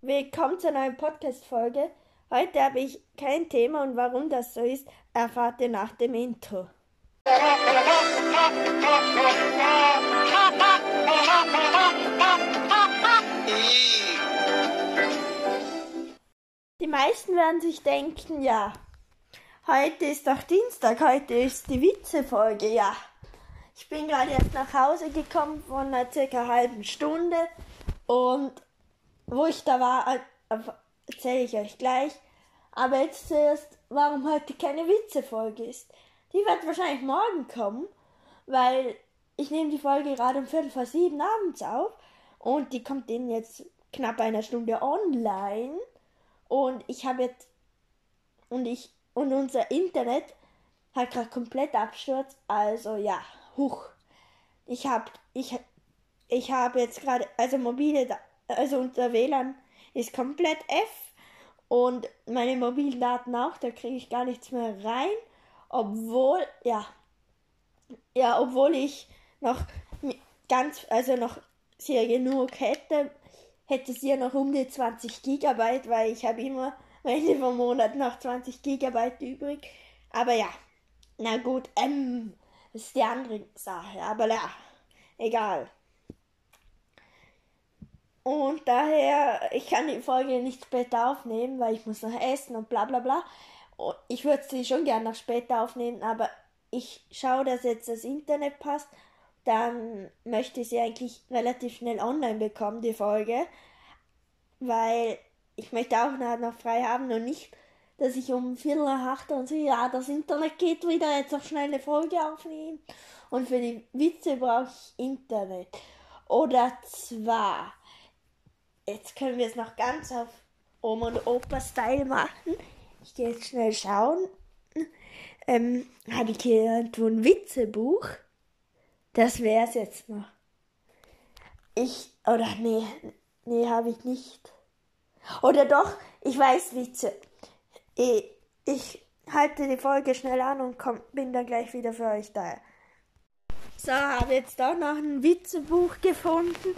Willkommen zur neuen Podcast-Folge. Heute habe ich kein Thema und warum das so ist, erfahrt ihr nach dem Intro. Die meisten werden sich denken, ja, heute ist doch Dienstag, heute ist die Witze-Folge, ja. Ich bin gerade erst nach Hause gekommen von einer circa halben Stunde und wo ich da war, äh, erzähle ich euch gleich. Aber jetzt zuerst, warum heute keine Witze-Folge ist. Die wird wahrscheinlich morgen kommen, weil ich nehme die Folge gerade um Viertel vor sieben abends auf und die kommt in jetzt knapp einer Stunde online und ich habe jetzt und ich und unser Internet hat gerade komplett Absturz, also ja, huch. Ich habe ich ich habe jetzt gerade also mobile also unser WLAN ist komplett F und meine mobilen Daten auch, da kriege ich gar nichts mehr rein, obwohl, ja, ja, obwohl ich noch ganz, also noch sehr genug hätte, hätte sie ja noch um die 20 Gigabyte, weil ich habe immer am Ende vom Monat noch 20 Gigabyte übrig. Aber ja, na gut, ähm, ist die andere Sache, aber ja, egal. Und daher, ich kann die Folge nicht später aufnehmen, weil ich muss noch essen und bla bla bla. Und ich würde sie schon gerne noch später aufnehmen, aber ich schaue, dass jetzt das Internet passt. Dann möchte ich sie eigentlich relativ schnell online bekommen, die Folge. Weil ich möchte auch noch frei haben und nicht, dass ich um Viertel nach acht und so, ja, das Internet geht wieder, jetzt noch schnell eine Folge aufnehmen. Und für die Witze brauche ich Internet. Oder zwar Jetzt können wir es noch ganz auf Oma und Opa-Style machen. Ich gehe jetzt schnell schauen. Ähm, habe ich hier ein Witzebuch? Das wäre es jetzt noch. Ich, oder nee, nee, habe ich nicht. Oder doch, ich weiß Witze. Ich, ich halte die Folge schnell an und komm, bin dann gleich wieder für euch da. So, habe jetzt auch noch ein Witzebuch gefunden.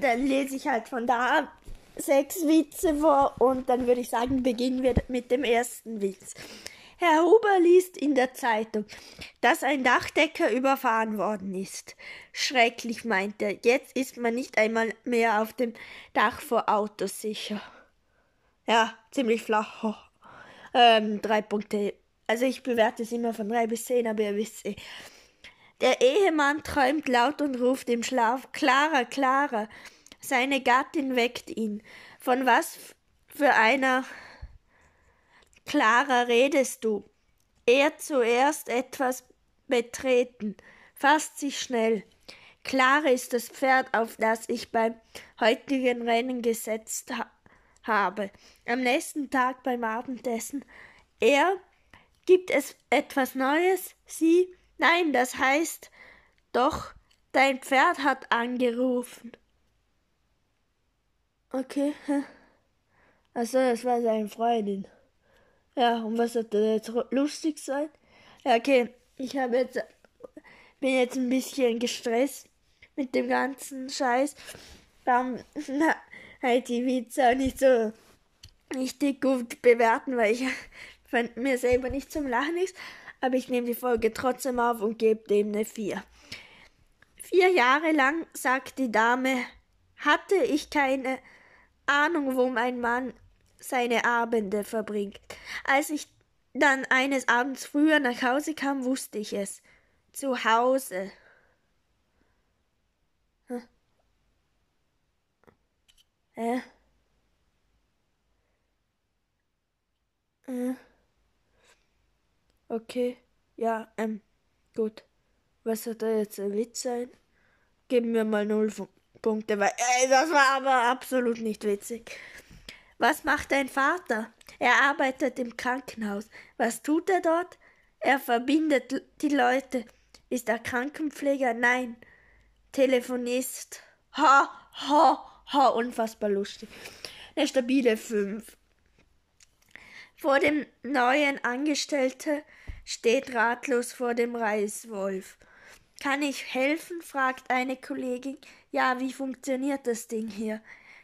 Dann lese ich halt von da sechs Witze vor und dann würde ich sagen, beginnen wir mit dem ersten Witz. Herr Huber liest in der Zeitung, dass ein Dachdecker überfahren worden ist. Schrecklich, meint er. Jetzt ist man nicht einmal mehr auf dem Dach vor Autos sicher. Ja, ziemlich flach. Ähm, drei Punkte. Also ich bewerte es immer von drei bis zehn, aber ihr wisst eh. Der Ehemann träumt laut und ruft im Schlaf Clara, Clara. Seine Gattin weckt ihn. Von was für einer Clara redest du? Er zuerst etwas betreten, fasst sich schnell. Clara ist das Pferd, auf das ich beim heutigen Rennen gesetzt ha habe. Am nächsten Tag beim Abendessen. Er gibt es etwas Neues? Sie Nein, das heißt doch, dein Pferd hat angerufen. Okay. Achso, das war seine Freundin. Ja, und was hat er jetzt lustig sein? Ja, okay. Ich habe jetzt bin jetzt ein bisschen gestresst mit dem ganzen Scheiß. Dann halt die Witze auch nicht so richtig gut bewerten, weil ich von mir selber nicht zum Lachen ist aber ich nehme die Folge trotzdem auf und gebe dem eine 4. Vier Jahre lang, sagt die Dame, hatte ich keine Ahnung, wo mein Mann seine Abende verbringt. Als ich dann eines Abends früher nach Hause kam, wusste ich es. Zu Hause. Hä? Äh? Okay, ja, ähm, gut. Was hat da jetzt ein Witz sein? Geben wir mal null Punkte, weil ey, das war aber absolut nicht witzig. Was macht dein Vater? Er arbeitet im Krankenhaus. Was tut er dort? Er verbindet die Leute. Ist er Krankenpfleger? Nein. Telefonist. Ha, ha, ha, unfassbar lustig. Eine stabile 5. Vor dem neuen Angestellten steht ratlos vor dem Reiswolf. Kann ich helfen? fragt eine Kollegin. Ja, wie funktioniert das Ding hier?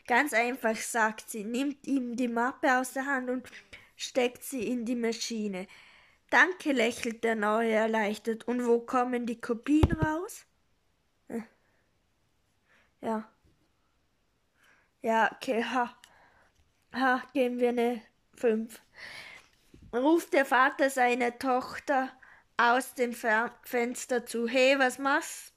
Ganz einfach, sagt sie, nimmt ihm die Mappe aus der Hand und steckt sie in die Maschine. Danke, lächelt der Neue erleichtert. Und wo kommen die Kopien raus? Äh. Ja. Ja, okay, ha. Ha, geben wir eine 5. Ruft der Vater seine Tochter aus dem Fenster zu. Hey, was machst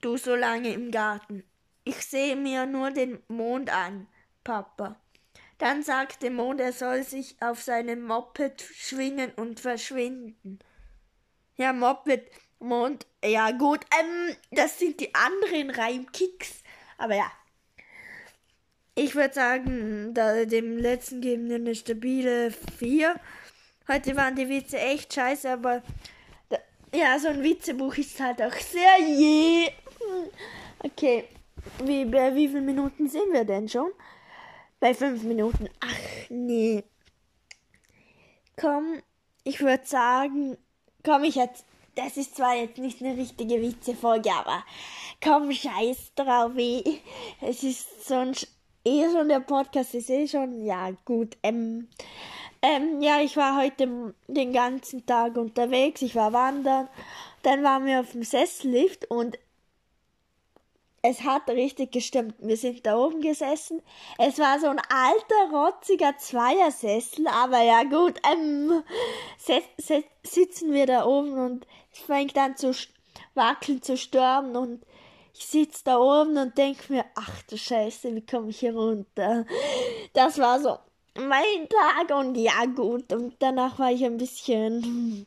du so lange im Garten? Ich sehe mir nur den Mond an, Papa. Dann sagt der Mond, er soll sich auf seinem Moped schwingen und verschwinden. Ja, Moped, Mond, ja gut, ähm, das sind die anderen Reimkicks. Aber ja. Ich würde sagen, da, dem letzten geben wir eine stabile 4. Heute waren die Witze echt scheiße, aber da, ja, so ein Witzebuch ist halt auch sehr je. Okay, wie, bei wie vielen Minuten sind wir denn schon? Bei fünf Minuten. Ach nee. Komm, ich würde sagen, komm, ich jetzt. Das ist zwar jetzt nicht eine richtige Witzefolge, aber komm, scheiß drauf. Eh. Es ist so ein. Eh schon der Podcast ist eh schon. Ja, gut. Ähm, ähm, ja, ich war heute den ganzen Tag unterwegs. Ich war wandern. Dann waren wir auf dem Sessellift und es hat richtig gestimmt. Wir sind da oben gesessen. Es war so ein alter, rotziger Zweiersessel, aber ja gut, ähm, sitzen wir da oben und es fängt an zu wackeln, zu stürmen und ich sitze da oben und denke mir, ach du Scheiße, wie komme ich hier runter? Das war so mein Tag und ja gut. Und danach war ich ein bisschen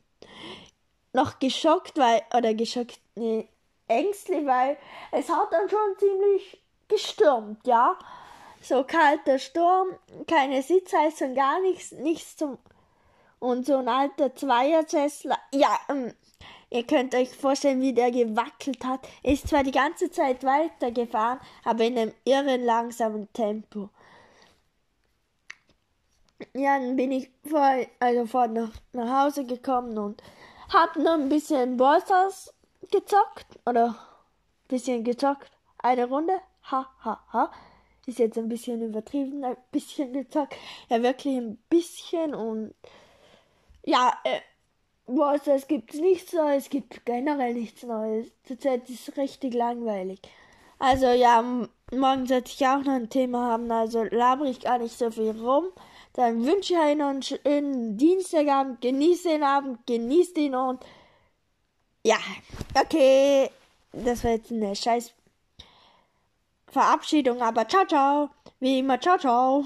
noch geschockt, weil, oder geschockt, nee, ängstlich, weil es hat dann schon ziemlich gestürmt, ja. So kalter Sturm, keine Sitzheizung, gar nichts, nichts zum. Und so ein alter Zweiersessel, ja, ähm, ihr könnt euch vorstellen, wie der gewackelt hat. Er ist zwar die ganze Zeit weitergefahren, aber in einem irren langsamen Tempo. Ja, dann bin ich vor, also vor nach, nach Hause gekommen und hab noch ein bisschen Ballstars gezockt oder ein bisschen gezockt. Eine Runde. Ha, ha, ha. Ist jetzt ein bisschen übertrieben, ein bisschen gezockt. Ja, wirklich ein bisschen und ja, äh, was, es gibt nichts Neues, es gibt generell nichts Neues. Zurzeit ist es richtig langweilig. Also ja, morgen sollte ich auch noch ein Thema haben, also laber ich gar nicht so viel rum. Dann wünsche ich euch noch einen schönen Dienstagabend, genießt den Abend, genießt ihn und ja, okay. Das war jetzt eine scheiß Verabschiedung, aber ciao, ciao. Wie immer, ciao, ciao.